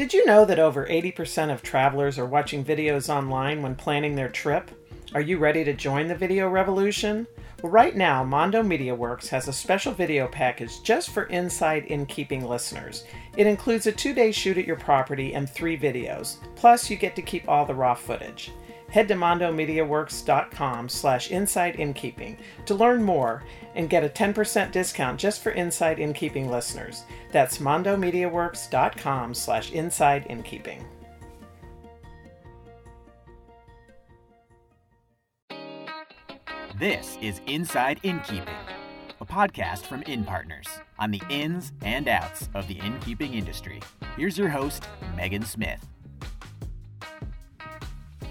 Did you know that over 80% of travelers are watching videos online when planning their trip? Are you ready to join the video revolution? Well, right now, Mondo Media Works has a special video package just for Inside Innkeeping listeners. It includes a two day shoot at your property and three videos. Plus, you get to keep all the raw footage. Head to mondomediaworks.com slash inside innkeeping to learn more and get a 10% discount just for Inside Innkeeping listeners. That's mondomediaworks.com slash inside innkeeping. This is Inside Innkeeping, a podcast from Inn Partners on the ins and outs of the innkeeping industry. Here's your host, Megan Smith.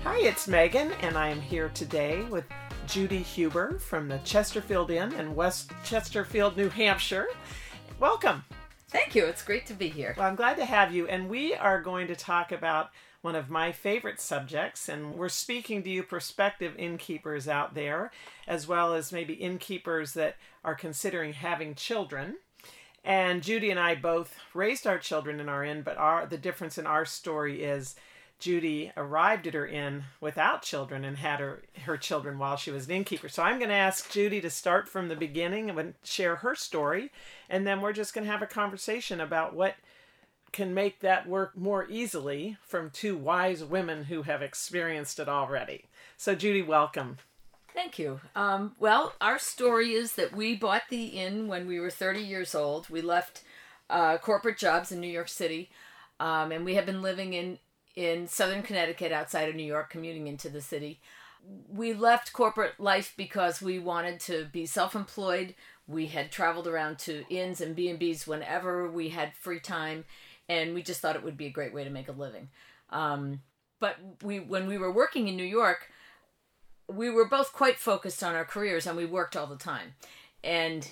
Hi, it's Megan, and I am here today with Judy Huber from the Chesterfield Inn in West Chesterfield, New Hampshire. Welcome. Thank you. It's great to be here. Well, I'm glad to have you, and we are going to talk about one of my favorite subjects, and we're speaking to you prospective innkeepers out there, as well as maybe innkeepers that are considering having children. And Judy and I both raised our children in our inn, but our the difference in our story is Judy arrived at her inn without children and had her, her children while she was an innkeeper. So I'm going to ask Judy to start from the beginning and share her story, and then we're just going to have a conversation about what can make that work more easily from two wise women who have experienced it already. So, Judy, welcome. Thank you. Um, well, our story is that we bought the inn when we were 30 years old. We left uh, corporate jobs in New York City, um, and we have been living in, in southern Connecticut outside of New York, commuting into the city. We left corporate life because we wanted to be self employed. We had traveled around to inns and B&Bs whenever we had free time and we just thought it would be a great way to make a living. Um, but we, when we were working in New York, we were both quite focused on our careers, and we worked all the time. And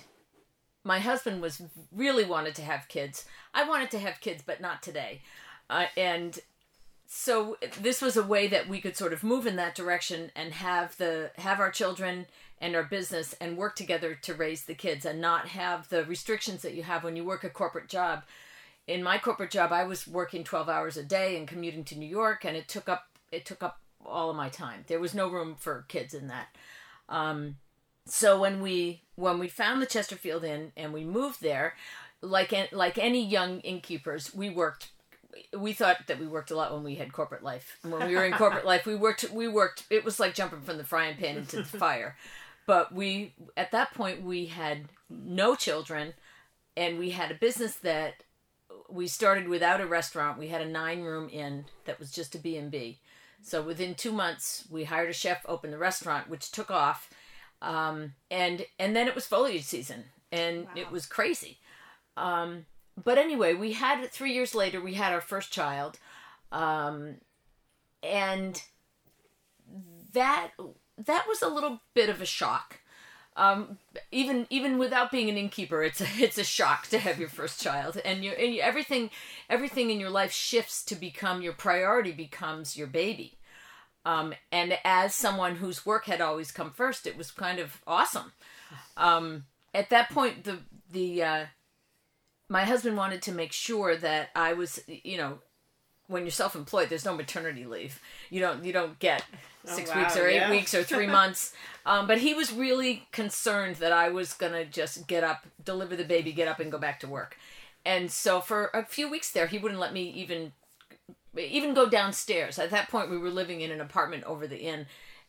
my husband was really wanted to have kids. I wanted to have kids, but not today. Uh, and so this was a way that we could sort of move in that direction and have the have our children and our business and work together to raise the kids and not have the restrictions that you have when you work a corporate job. In my corporate job i was working 12 hours a day and commuting to new york and it took up it took up all of my time. There was no room for kids in that. Um, so when we when we found the chesterfield inn and we moved there like like any young innkeepers we worked we thought that we worked a lot when we had corporate life when we were in corporate life we worked we worked it was like jumping from the frying pan into the fire but we at that point we had no children and we had a business that we started without a restaurant. We had a nine room inn that was just a B&B. So within 2 months we hired a chef, opened the restaurant which took off. Um, and and then it was foliage season and wow. it was crazy. Um, but anyway, we had 3 years later we had our first child. Um, and that that was a little bit of a shock um, even even without being an innkeeper, it's a, it's a shock to have your first child, and you and everything everything in your life shifts to become your priority becomes your baby. Um, and as someone whose work had always come first, it was kind of awesome. Um, at that point, the the uh, my husband wanted to make sure that I was, you know, when you're self-employed, there's no maternity leave. You don't you don't get oh, six oh, wow, weeks or eight yeah. weeks or three months. Um, but he was really concerned that I was gonna just get up, deliver the baby, get up, and go back to work. And so for a few weeks there, he wouldn't let me even even go downstairs. At that point, we were living in an apartment over the inn,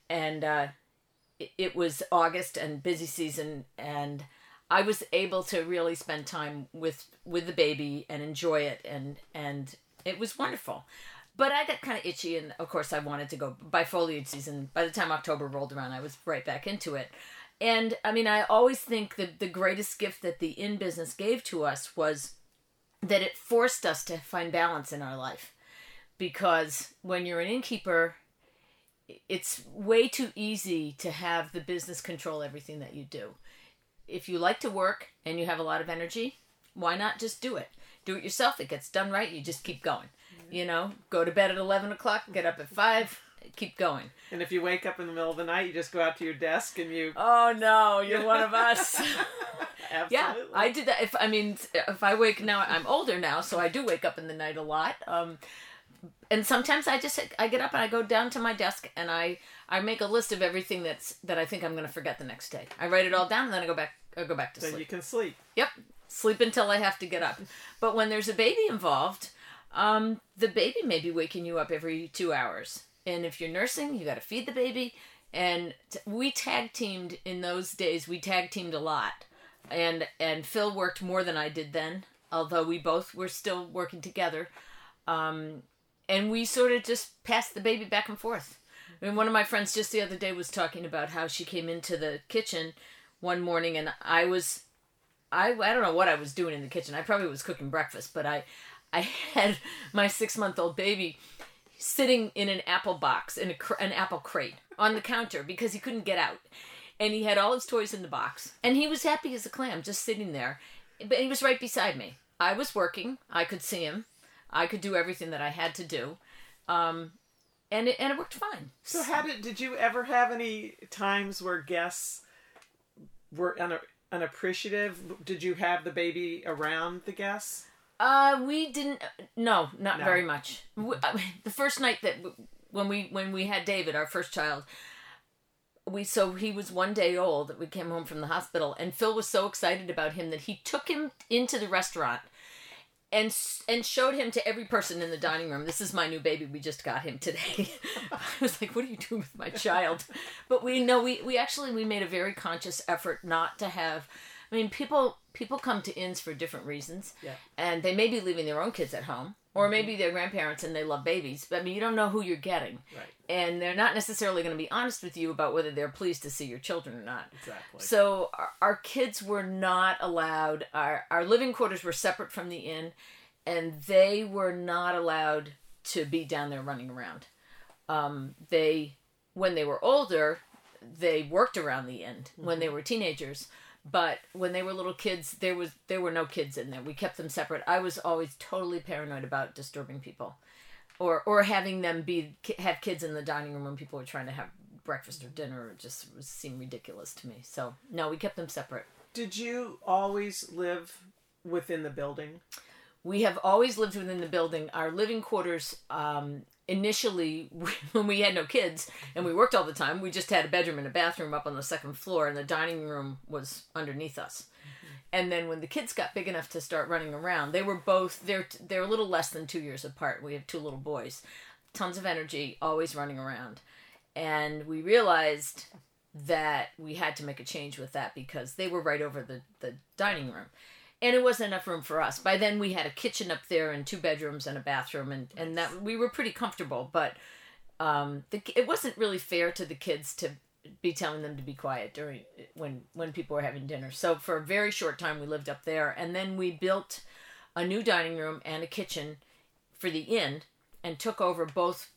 and uh, it, it was August and busy season, and I was able to really spend time with with the baby and enjoy it, and and it was wonderful. But I got kind of itchy, and of course, I wanted to go by foliage season. By the time October rolled around, I was right back into it. And I mean, I always think that the greatest gift that the inn business gave to us was that it forced us to find balance in our life. Because when you're an innkeeper, it's way too easy to have the business control everything that you do. If you like to work and you have a lot of energy, why not just do it? Do it yourself. It gets done right. You just keep going. You know, go to bed at 11 o'clock, get up at 5, keep going. And if you wake up in the middle of the night, you just go out to your desk and you. Oh, no, you're one of us. Yeah, I did that. If I mean, if I wake now, I'm older now, so I do wake up in the night a lot. Um, and sometimes I just I get up and I go down to my desk and I I make a list of everything that's that I think I'm going to forget the next day. I write it all down and then I go back I go back to sleep. so sleep. you can sleep. Yep. Sleep until I have to get up. But when there's a baby involved, um, the baby may be waking you up every two hours. And if you're nursing, you got to feed the baby. And t- we tag teamed in those days. We tag teamed a lot, and and Phil worked more than I did then. Although we both were still working together, um, and we sort of just passed the baby back and forth. I mean, one of my friends just the other day was talking about how she came into the kitchen one morning, and I was I, I don't know what I was doing in the kitchen. I probably was cooking breakfast, but I I had my six month old baby sitting in an apple box in a an apple crate on the counter because he couldn't get out, and he had all his toys in the box, and he was happy as a clam just sitting there, but he was right beside me. I was working. I could see him. I could do everything that I had to do, um, and it and it worked fine. So how did did you ever have any times where guests were un, unappreciative? Did you have the baby around the guests? Uh, we didn't. No, not No. very much. We, I mean, the first night that when we when we had David, our first child, we so he was one day old. We came home from the hospital, and Phil was so excited about him that he took him into the restaurant. And, and showed him to every person in the dining room. This is my new baby. We just got him today. I was like, "What are you doing with my child?" But we know we we actually we made a very conscious effort not to have. I mean, people people come to inns for different reasons, Yeah. and they may be leaving their own kids at home, or maybe their grandparents and they love babies. But I mean, you don't know who you're getting, Right. and they're not necessarily going to be honest with you about whether they're pleased to see your children or not. Exactly. So our, our kids were not allowed. Our our living quarters were separate from the inn, and they were not allowed to be down there running around. Um, they when they were older, they worked around the inn when they were teenagers. But when they were little kids, there was there were no kids in there. We kept them separate. I was always totally paranoid about disturbing people, or or having them be have kids in the dining room when people were trying to have breakfast or dinner. It just seemed ridiculous to me. So no, we kept them separate. Did you always live within the building? We have always lived within the building. Our living quarters, um, initially, when we had no kids and we worked all the time, we just had a bedroom and a bathroom up on the second floor, and the dining room was underneath us. And then when the kids got big enough to start running around, they were both they're they're a little less than two years apart. We have two little boys, tons of energy, always running around, and we realized that we had to make a change with that because they were right over the the dining room and it wasn't enough room for us. By then, we had a kitchen up there and two bedrooms and a bathroom, and and that we were pretty comfortable. But um, the, it wasn't really fair to the kids to be telling them to be quiet during when when people were having dinner. So for a very short time, we lived up there, and then we built a new dining room and a kitchen for the inn, and took over both.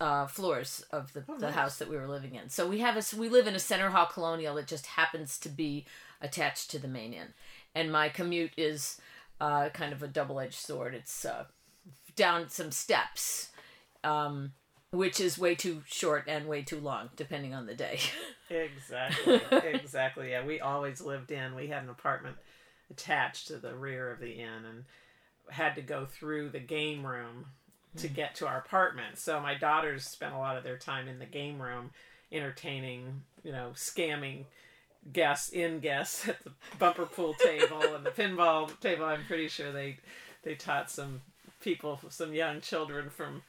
Uh, floors of the, the nice. house that we were living in. So we have a we live in a center hall colonial that just happens to be attached to the main inn and my commute is uh, kind of a double-edged sword. It's uh, down some steps, um, which is way too short and way too long, depending on the day. Exactly. exactly. Yeah, we always lived in. We had an apartment attached to the rear of the inn and had to go through the game room to get to our apartment. So my daughters spent a lot of their time in the game room entertaining, you know, scamming guests in guests at the bumper pool table and the pinball table. I'm pretty sure they they taught some people, some young children from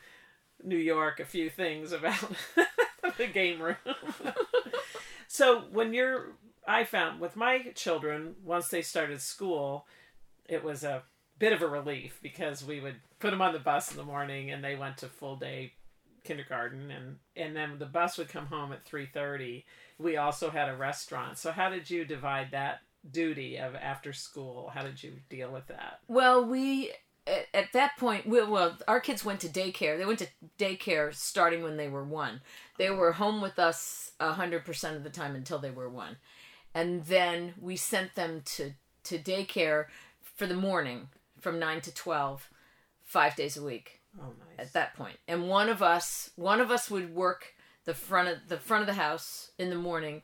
New York, a few things about the game room. so when you're, I found with my children, once they started school, it was a bit of a relief because we would put them on the bus in the morning and they went to full day kindergarten and and then the bus would come home at 3:30 we also had a restaurant so how did you divide that duty of after school how did you deal with that well, we at, at that point, we, well, our kids went to daycare. They went to daycare starting when they were one. They were home with us hundred percent of the time until they were one, and then we sent them to to daycare for the morning from nine to twelve, five days a week. Oh nice at that point. And one of us, one of us would work the front of the front of the house in the morning,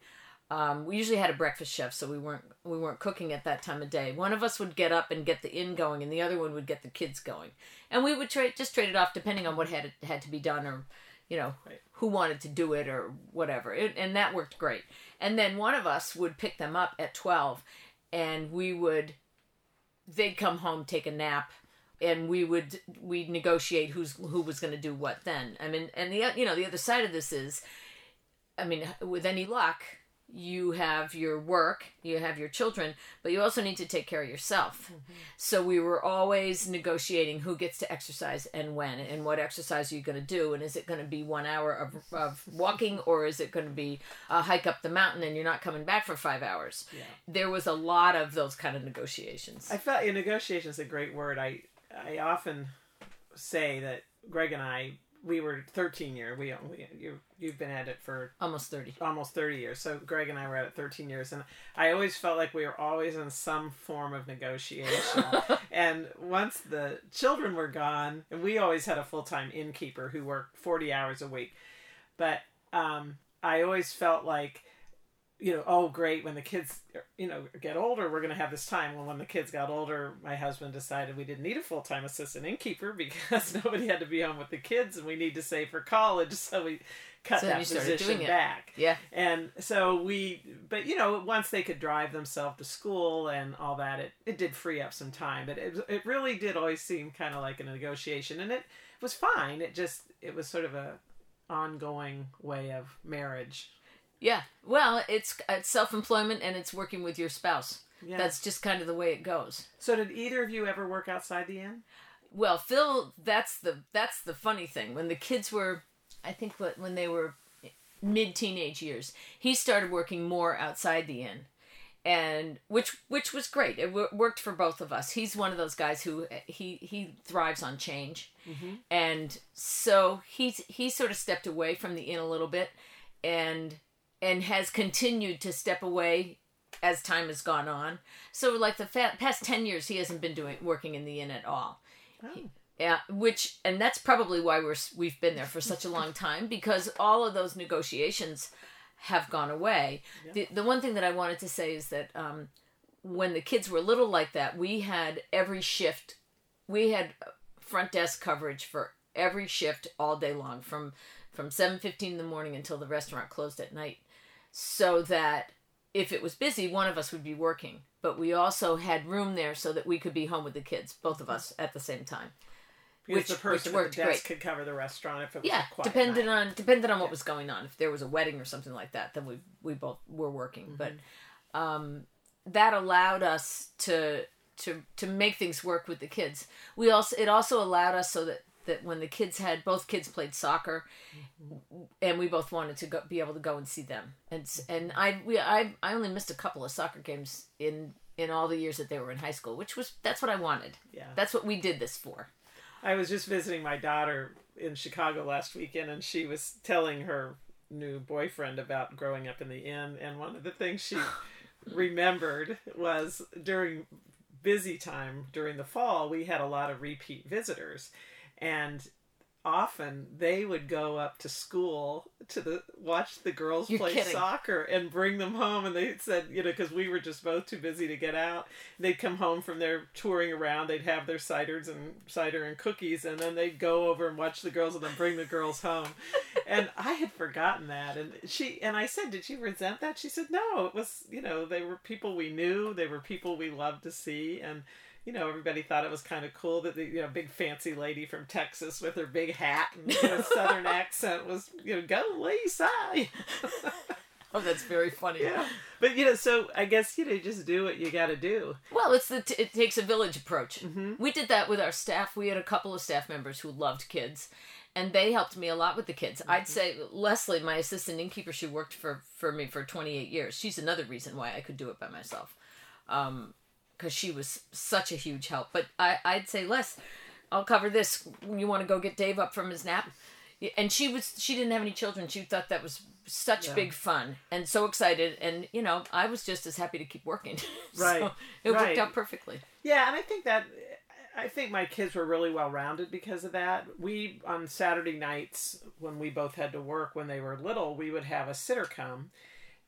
Um, we usually had a breakfast chef, so we weren't we weren't cooking at that time of day. One of us would get up and get the inn going, and the other one would get the kids going, and we would trade just trade it off depending on what had had to be done or you know Right. who wanted to do it or whatever it, and that worked great and then one of us would pick them up at 12 and we would they'd come home take a nap and we would we'd negotiate who's who was going to do what then. I mean and the you know the other side of this is i mean with any luck you have your work you have your children but you also need to take care of yourself. Mm-hmm. So we were always negotiating who gets to exercise and when and what exercise are you going to do and is it going to be one hour of, of walking or is it going to be a hike up the mountain and you're not coming back for five hours? Yeah. there was a lot of those kind of negotiations. I felt yeah, negotiation is a great word. I I often say that Greg and I we were 13 year. We, we you you've been at it for almost 30 almost 30 years. So Greg and I were at it 13 years and I always felt like we were always in some form of negotiation. and once the children were gone, and we always had a full-time innkeeper who worked 40 hours a week. But um I always felt like you know, oh great, when the kids you know get older, we're going to have this time. Well, when the kids got older, my husband decided we didn't need a full-time assistant innkeeper because nobody had to be home with the kids and we need to save for college, so we cut So that position back. yeah And so we, but you know, once they could drive themselves to school and all that, it, it did free up some time. But it, it really did always seem kind of like a negotiation, and it was fine. It just it was sort of a ongoing way of marriage. Yeah well it's it's self-employment and it's working with your spouse Yeah. that's just kind of the way it goes so. Did either of you ever work outside the inn? Well, Phil, that's the that's the funny thing. When the kids were, I think, what when they were mid teenage years, he started working more outside the inn, and which which was great. It w- worked for both of us. He's one of those guys who he he thrives on change, mm-hmm. and so he's he sort of stepped away from the inn a little bit, and and has continued to step away as time has gone on. So like the fa- past 10 years he hasn't been doing working in the inn at all. Oh. Yeah, which and that's probably why we're we've been there for such a long time because all of those negotiations have gone away. The the one thing that I wanted to say is that um, when the kids were little like that, we had every shift, we had front desk coverage for every shift all day long from from seven fifteen in the morning until the restaurant closed at night, so that if it was busy, one of us would be working. But we also had room there so that we could be home with the kids, both of us at the same time. Because Which- the person which at the worked desk could cover the restaurant if it was Yeah, depended night. on depended on what was going on. If there was a wedding or something like that, then we we both were working. But um, that allowed us to to to make things work with the kids. We also it also allowed us so that that when the kids had both kids played soccer, mm-hmm. and we both wanted to go, be able to go and see them. And and I we I I only missed a couple of soccer games in in all the years that they were in high school, which was that's what I wanted. Yeah. That's what we did this for. I was just visiting my daughter in Chicago last weekend, and she was telling her new boyfriend about growing up in the inn. And one of the things she remembered was during busy time during the fall, we had a lot of repeat visitors, and often they would go up to school to the watch the girls You're play kidding. soccer and bring them home and they said you know because we were just both too busy to get out they'd come home from their touring around they'd have their ciders and cider and cookies and then they'd go over and watch the girls and then bring the girls home and i had forgotten that and she and i said did you resent that she said no it was you know they were people we knew they were people we loved to see and you know, everybody thought it was kind of cool that the you know big fancy lady from Texas with her big hat and you know, southern accent was you know go Lisa. Oh, that's very funny. yeah, but you know, so I guess you know just do what you got to do. Well, it's the t- it takes a village approach. Mm-hmm. We did that with our staff. We had a couple of staff members who loved kids, and they helped me a lot with the kids. Mm-hmm. I'd say Leslie, my assistant innkeeper, she worked for for me for 28 years. She's another reason why I could do it by myself, because she was such a huge help. But I I'd say Les, I'll cover this. You want to go get Dave up from his nap? And she was she didn't have any children. She thought that was such Yeah. big fun and so excited. And you know I was just as happy to keep working. Right. so it Right. worked out perfectly. Yeah, and I think that I think my kids were really well rounded because of that. We on Saturday nights when we both had to work when they were little, we would have a sitter come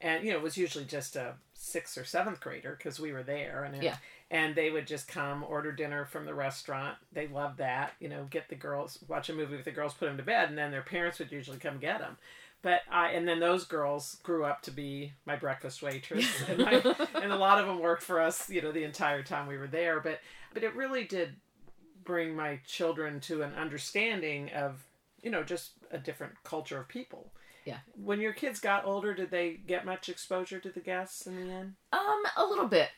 and you know it was usually just a sixth or seventh grader because we were there and it, Yeah. and they would just come order dinner from the restaurant. They loved that you know get the girls watch a movie with the girls put them to bed and then their parents would usually come get them but I and then those girls grew up to be my breakfast waitress and, my, and a lot of them worked for us you know the entire time we were there. But but it really did bring my children to an understanding of you know just a different culture of people Yeah. when your kids got older did they get much exposure to the guests in the end Um, a little bit.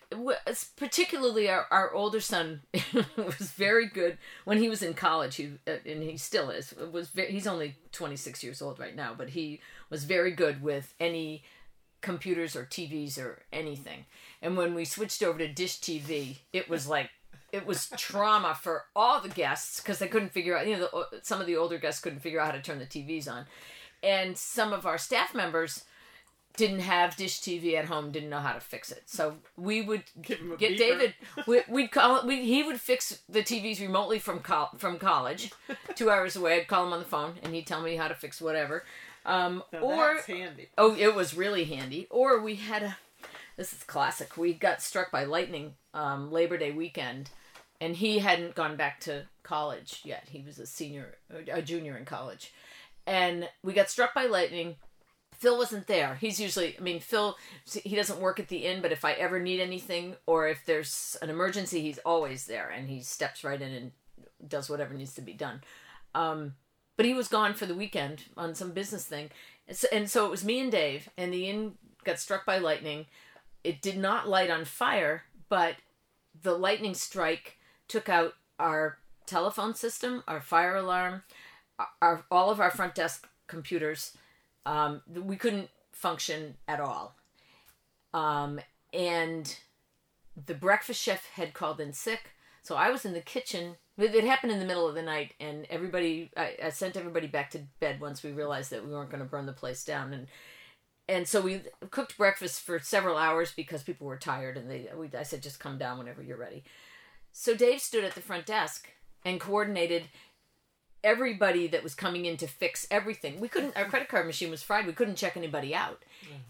Particularly, our, our older son was very good when he was in college. He uh, and he still is. Was ve- he's only twenty six years old right now, but he was very good with any computers or TVs or anything. And when we switched over to Dish TV, it was like it was trauma for all the guests because they couldn't figure out. You know, the, some of the older guests couldn't figure out how to turn the TVs on, and some of our staff members didn't have dish TV at home, didn't know how to fix it. So we would Give him a get beeper. David. We, we'd call. We, he would fix the TVs remotely from col- from college, two hours away. I'd call him on the phone, and he'd tell me how to fix whatever. Um, or that's handy oh, it was really handy. Or we had a. This is classic. We got struck by lightning um, Labor Day weekend, and he hadn't gone back to college yet. He was a senior, a junior in college, and we got struck by lightning. Phil wasn't there. He's usually, I mean, Phil, he doesn't work at the inn, but if I ever need anything or if there's an emergency, he's always there and he steps right in and does whatever needs to be done. Um, but he was gone for the weekend on some business thing. And so, and so it was me and Dave, and the inn got struck by lightning. It did not light on fire, but the lightning strike took out our telephone system, our fire alarm, our all of our front desk computers. Um, we couldn't function at all. Um, and the breakfast chef had called in sick, so I was in the kitchen. It happened in the middle of the night, and everybody. I, I sent everybody back to bed once we realized that we weren't going to burn the place down, and and so we cooked breakfast for several hours because people were tired, and they. We, I said, just come down whenever you're ready. So Dave stood at the front desk and coordinated everybody that was coming in to fix everything. We couldn't. Our credit card machine was fried. We couldn't check anybody out,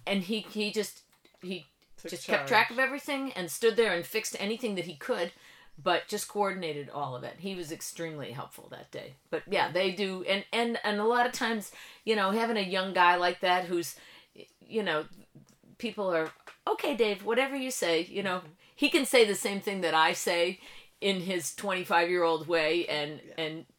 and he he just he Took just kept track of everything and stood there and fixed anything that he could but just coordinated all of it. He was extremely helpful that day. But yeah they do and and and a lot of times you know having a young guy like that who's you know people are okay dave whatever you say you know. Mm-hmm. He can say the same thing that i say in his 25 year old way and and it,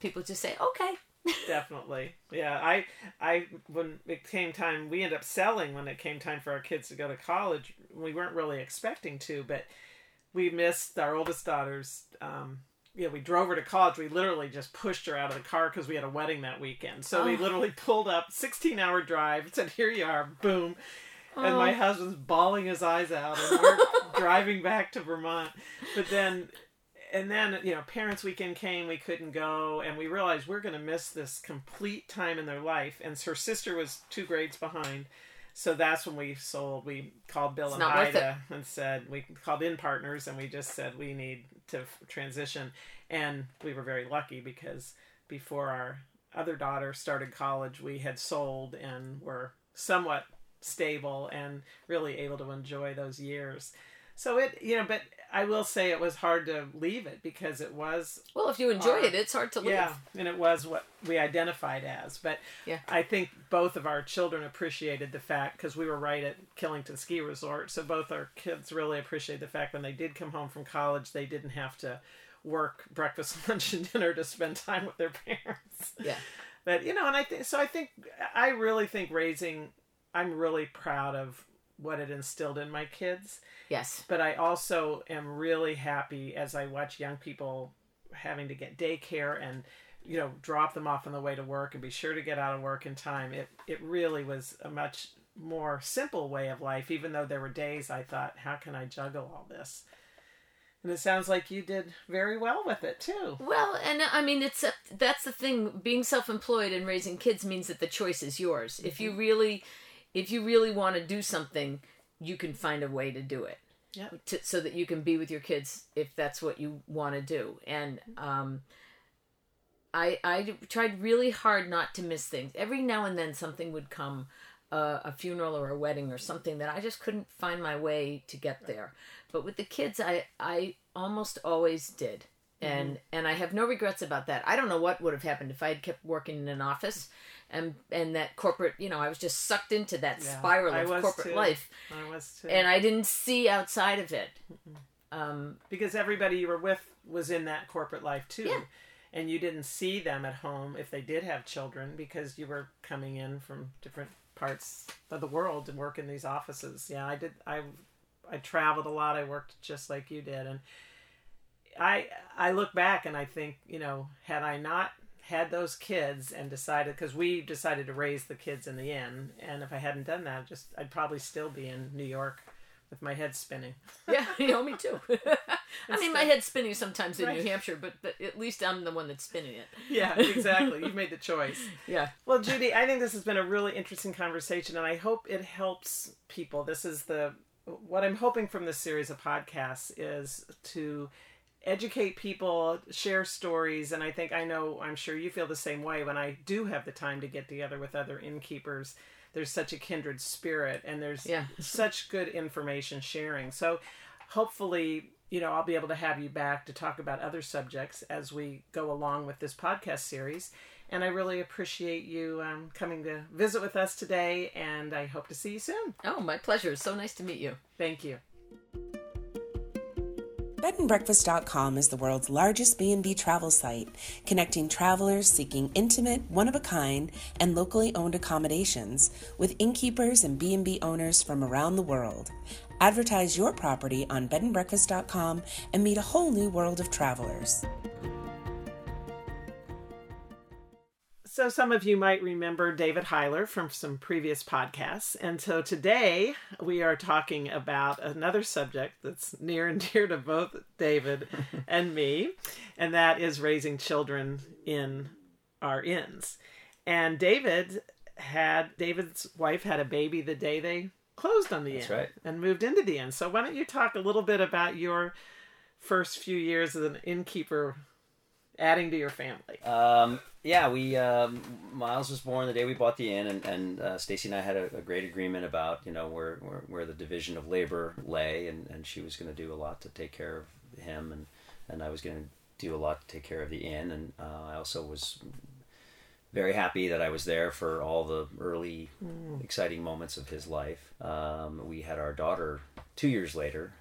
people just say okay definitely yeah i i when it came time we ended up selling when it came time for our kids to go to college we weren't really expecting to but we missed our oldest daughter's um yeah, we drove her to college. We literally just pushed her out of the car because we had a wedding that weekend. So we Oh. literally pulled up, 16 hour drive, said, Here you are, boom. And my Oh. husband's bawling his eyes out, and we're driving back to Vermont. But then and then you know parents weekend came we couldn't go and we realized we're going to miss this complete time in their life and her sister was two grades behind. So that's when we sold we called bill It's and ida and said we called in partners and we just said we need to f- transition. And we were very lucky because before our other daughter started college we had sold and were somewhat stable and really able to enjoy those years. So it you know but i will say it was hard to leave it because it was well if you enjoy it it's hard to leave. Yeah and it was what we identified as but Yeah. i think both of our children appreciated the fact because we were right at killington ski resort so both our kids really appreciated the fact when they did come home from college they didn't have to work breakfast lunch and dinner to spend time with their parents. Yeah. But you know and i think so i think i really think raising i'm really proud of what it instilled in my kids yes but I also am really happy as I watch young people having to get daycare and you know drop them off on the way to work and be sure to get out of work in time. It it really was a much more simple way of life even though there were days I thought how can I juggle all this? And it sounds like you did very well with it too. Well, and I mean, it's a, that's the thing. Being self-employed and raising kids means that the choice is yours. If you mm-hmm. really, if you really want to do something, you can find a way to do it. So that you can be with your kids if that's what you want to do. And um, I I tried really hard not to miss things. Every now and then something would come a, a funeral or a wedding or something that I just couldn't find my way to get there. But with the kids, I I almost always did, and mm-hmm. and I have no regrets about that. I don't know what would have happened if I had kept working in an office and and that corporate you know i was just sucked into that yeah, spiral of corporate too. life. I was too. and i didn't see outside of it. Um, because everybody you were with was in that corporate life too. Yeah. and you didn't see them at home if they did have children because you were coming in from different parts of the world to work in these offices. Yeah i did i i traveled a lot. I worked just like you did. And i i look back and i think you know had i not had those kids and decided because we decided to raise the kids in the inn and if i hadn't done that just i'd probably still be in new york with my head spinning. Yeah you know me too. I mean my head's spinning sometimes in right. new hampshire but, but at least i'm the one that's spinning it. Yeah exactly. You've made the choice. Yeah. Well judy i think this has been a really interesting conversation and i hope it helps people. This is the what i'm hoping from this series of podcasts is to educate people, share stories, and I think I know I'm sure you feel the same way when I do have the time to get together with other innkeepers. There's such a kindred spirit and there's yeah. such good information sharing. So hopefully, you know, I'll be able to have you back to talk about other subjects as we go along with this podcast series. And I really appreciate you um, coming to visit with us today, and I hope to see you soon. Oh, my pleasure. It's so nice to meet you. Thank you. Bedandbreakfast.com is the world's largest B&B travel site, connecting travelers seeking intimate, one-of-a-kind, and locally owned accommodations with innkeepers and B&B owners from around the world. Advertise your property on bedandbreakfast.com and meet a whole new world of travelers. So, some of you might remember David Heiler from some previous podcasts. And so today we are talking about another subject that's near and dear to both David and me, and that is raising children in our inns. And David had, David's wife had a baby the day they closed on the that's inn right. and moved into the inn. So, why don't you talk a little bit about your first few years as an innkeeper adding to your family? Um, yeah, we um, Miles was born the day we bought the inn, and, and uh, Stacy and I had a, a, great agreement about you know where, where, where the division of labor lay, and, and she was going to do a lot to take care of him, and and I was going to do a lot to take care of the inn, and uh, I also was very happy that I was there for all the early mm. exciting moments of his life. Um, we had our daughter two years later,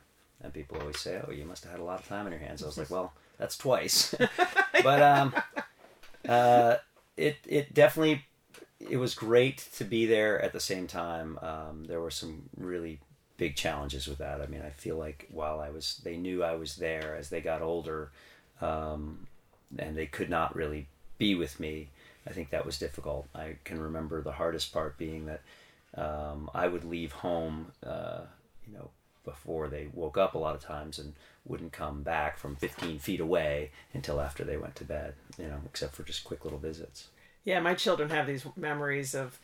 and people always say, "Oh, you must have had a lot of time on your hands." I was like, "Well." That's twice. but um, uh, it it definitely it was great to be there at the same time. Um, there were some really big challenges with that. I mean, I feel like while I was, they knew I was there as they got older, um, and they could not really be with me. I think that was difficult. I can remember the hardest part being that um, I would leave home, uh, you know, before they woke up a lot of times and wouldn't come back from 15 feet away until after they went to bed, you know, except for just quick little visits. Yeah, my children have these memories of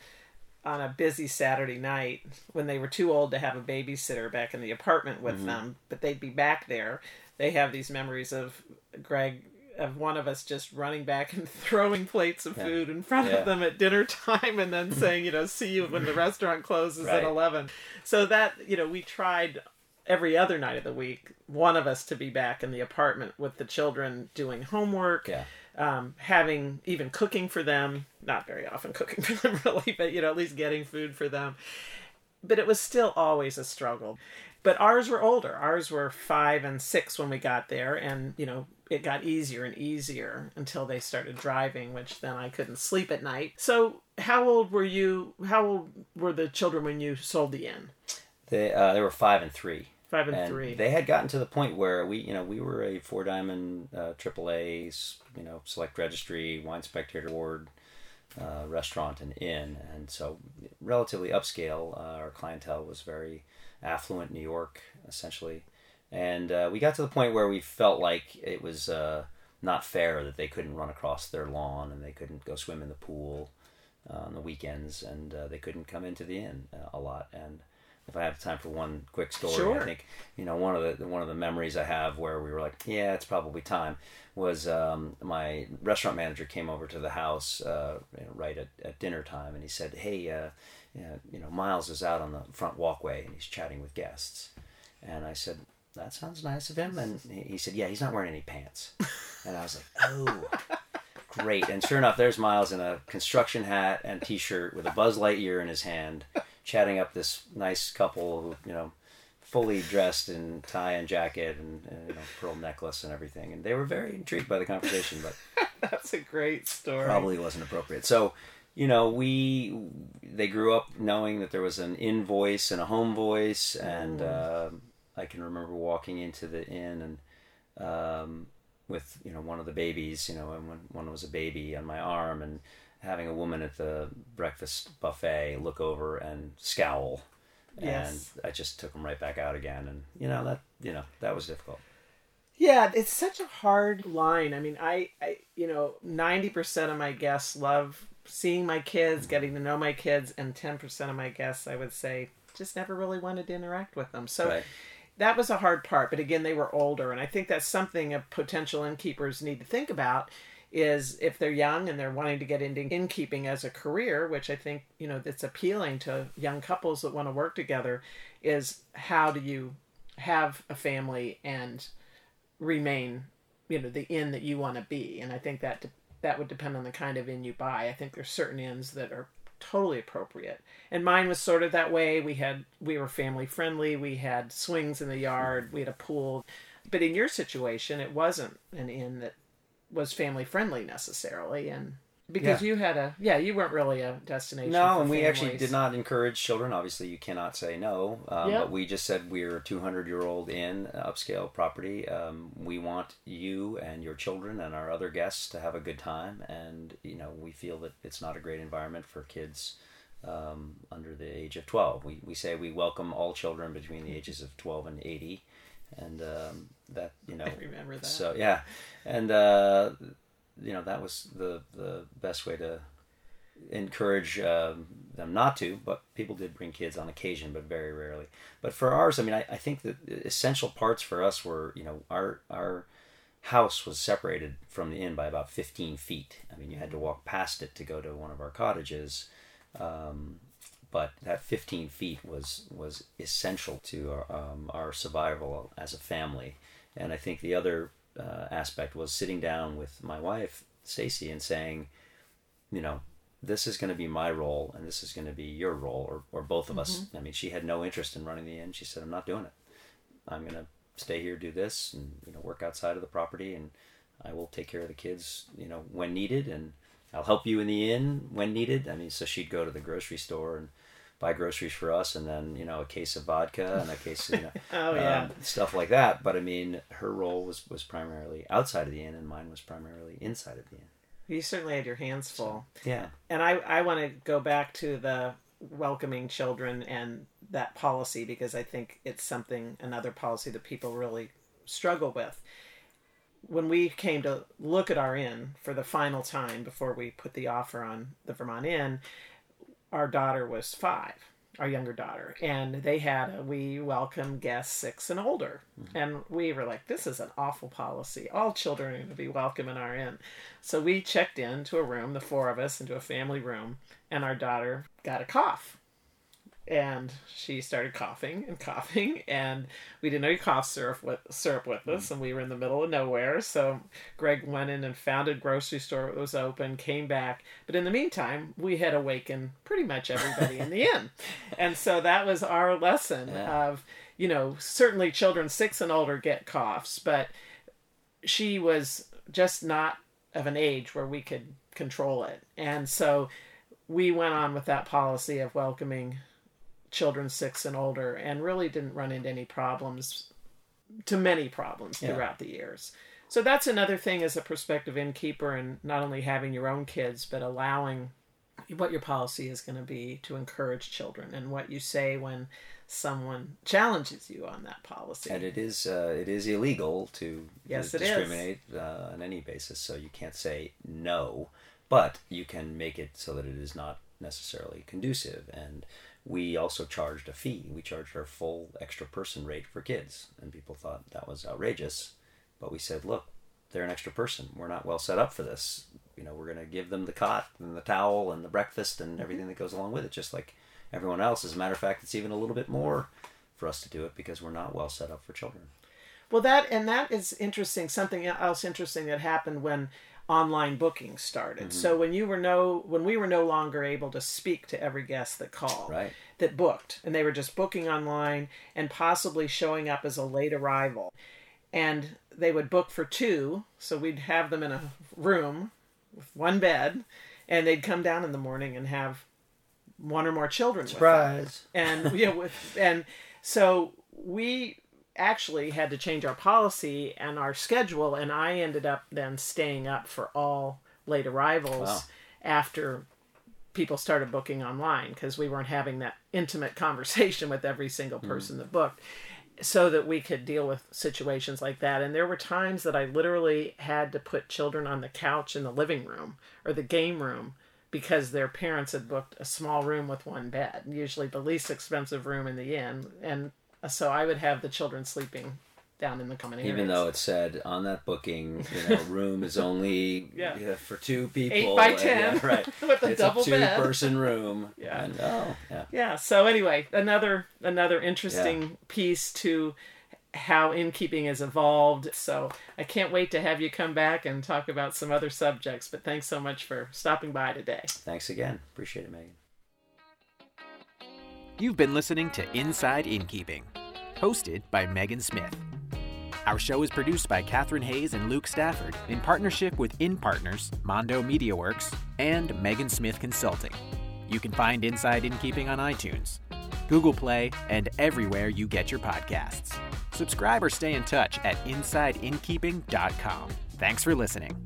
on a busy Saturday night when they were too old to have a babysitter back in the apartment with mm-hmm. them, but they'd be back there. They have these memories of Greg of one of us just running back and throwing plates of yeah. food in front yeah. of them at dinner time and then saying, you know, see you when the restaurant closes right. at 11. So that, you know, we tried every other night of the week, one of us to be back in the apartment with the children doing homework, yeah. um, having even cooking for them. Not very often cooking for them, really, but you know, at least getting food for them. But it was still always a struggle. But ours were older. Ours were five and six when we got there, and you know, it got easier and easier until they started driving, which then I couldn't sleep at night. So, how old were you? How old were the children when you sold the inn? They uh, they were five and three. Five and, and, three. They had gotten to the point where we, you know, we were a four diamond uh, AAA, you know, select registry, wine spectator award uh, restaurant and inn, and so relatively upscale. Uh, our clientele was very affluent, New York, essentially, and uh, we got to the point where we felt like it was uh, not fair that they couldn't run across their lawn and they couldn't go swim in the pool uh, on the weekends, and they couldn't come into the inn a lot, and if I have time for one quick story, Sure. I think you know one of the one of the memories I have where we were like, yeah, it's probably time. Was um, my restaurant manager came over to the house uh, you know, right at, at dinner time, and he said, "Hey, uh, you know, Miles is out on the front walkway and he's chatting with guests." And I said, "That sounds nice of him." And he said, "Yeah, he's not wearing any pants." And I was like, "Oh." Great. And sure enough, there's Miles in a construction hat and t shirt with a Buzz Lightyear in his hand, chatting up this nice couple who, you know, fully dressed in tie and jacket and, and you know, pearl necklace and everything. And they were very intrigued by the conversation, but That's a great story. probably wasn't appropriate. So, you know, we they grew up knowing that there was an inn voice and a home voice, and uh, I can remember walking into the inn and um, with you know one of the babies, you know, and when one was a baby on my arm, and having a woman at the breakfast buffet look over and scowl. Yes. And I just took them right back out again, and you know that you know that was difficult. Yeah, it's such a hard line. I mean, I, I you know, 90% of my guests love seeing my kids, getting to know my kids, and 10% of my guests, I would say, just never really wanted to interact with them. So Right. that was a hard part. But again, they were older. And I think that's something potential innkeepers need to think about is if they're young and they're wanting to get into innkeeping as a career, which I think, you know, that's appealing to young couples that want to work together, is how do you have a family and remain you know the inn that you want to be? And i think that de- that would depend on the kind of inn you buy. I think there's certain inns that are totally appropriate. And mine was sort of that way. We had we were family friendly. We had swings in the yard. We had a pool. But in your situation it wasn't an inn that was family friendly necessarily and because Yeah. you had a yeah you weren't really a destination No, and we actually did not encourage children. Obviously, you cannot say no. Um, Yep. But we just said we're a 200 year old inn, upscale property. Um, we want you and your children and our other guests to have a good time. And, you know, we feel that it's not a great environment for kids um, under the age of 12. We, we say we welcome all children between the ages of 12 and 80. And um, that, you know, I remember that. so yeah, and uh, you know that was the the best way to encourage um, them not to. But people did bring kids on occasion, but very rarely. But for ours, I mean, I, I think that the essential parts for us were you know our our house was separated from the inn by about 15 feet. I mean, you had to walk past it to go to one of our cottages. Um, but that 15 feet was was essential to our, um, our survival as a family. And I think the other uh, aspect was sitting down with my wife Stacy and saying, you know, this is going to be my role and this is going to be your role or, or both of us. I mean, she had no interest in running the inn. She said, I'm not doing it. I'm going to stay here, do this, and you know, work outside of the property, and I will take care of the kids, you know, when needed, and I'll help you in the inn when needed. I mean, so she'd go to the grocery store and buy groceries for us, and then you know, a case of vodka and a case, of, you know, Oh, yeah. um, stuff like that. But I mean, her role was was primarily outside of the inn, and mine was primarily inside of the inn. you certainly had your hands full Yeah, and I, I want to go back to the welcoming children and that policy because I think it's something another policy that people really struggle with. When we came to look at our inn for the final time before we put the offer on the Vermont Inn, our daughter was five, our younger daughter, and they had a we welcome guests six and older. Mm-hmm. And we were like, this is an awful policy. All children are going to be welcome in our inn. So we checked into a room, the four of us, into a family room, and our daughter got a cough. And she started coughing and coughing, and we didn't know you cough syrup with syrup with us, mm. and we were in the middle of nowhere. So Greg went in and found a grocery store that was open, came back, but in the meantime, we had awakened pretty much everybody in the inn, and so that was our lesson Yeah. of, you know, certainly children six and older get coughs, but she was just not of an age where we could control it. And so we went on with that policy of welcoming children six and older and really didn't run into any problems to many problems Yeah. throughout the years. So that's another thing as a prospective innkeeper and not only having your own kids but allowing what your policy is going to be to encourage children and what you say when someone challenges you on that policy. and it is uh, it is illegal to Yes, discriminate uh, on any basis. So you can't say no, but you can make it so that it is not necessarily conducive. And we also charged a fee. We charged our full extra person rate for kids, and people thought that was outrageous. But we said, look, they're an extra person. We're not well set up for this. You know, we're going to give them the cot and the towel and the breakfast and mm-hmm. everything that goes along with it, just like everyone else. As a matter of fact, it's even a little bit more for us to do it because we're not well set up for children. Well, that and that is interesting. Something else interesting that happened when online booking started. Mm-hmm. So when you were no when we were no longer able to speak to every guest that called right. that booked and they were just booking online and possibly showing up as a late arrival. And they would book for two, so we'd have them in a room with one bed and they'd come down in the morning and have one or more children surprise and yeah with and so we actually had to change our policy and our schedule, and I ended up then staying up for all late arrivals wow. after people started booking online because we weren't having that intimate conversation with every single hmm. person mm. that booked so that we could deal with situations like that and there were times that I literally had to put children on the couch in the living room or the game room because their parents had booked a small room with one bed usually the least expensive room in the inn and so I would have the children sleeping down in the common areas. Even though it said on that booking, you know, room is only yeah. yeah for two people. Eight by ten, yeah, right? with a it's double a two-person room. Yeah. And, oh, yeah. Yeah. So anyway, another another interesting yeah. piece to how innkeeping has evolved. So I can't wait to have you come back and talk about some other subjects. But thanks so much for stopping by today. Thanks again. Appreciate it, Megan. You've been listening to Inside Innkeeping, hosted by Megan Smith. Our show is produced by Katherine Hayes and Luke Stafford in partnership with Inn Partners, Mondo Media Works, and Megan Smith Consulting. You can find Inside Innkeeping on iTunes, Google Play, and everywhere you get your podcasts. Subscribe or stay in touch at InsideInnkeeping.com. Thanks for listening.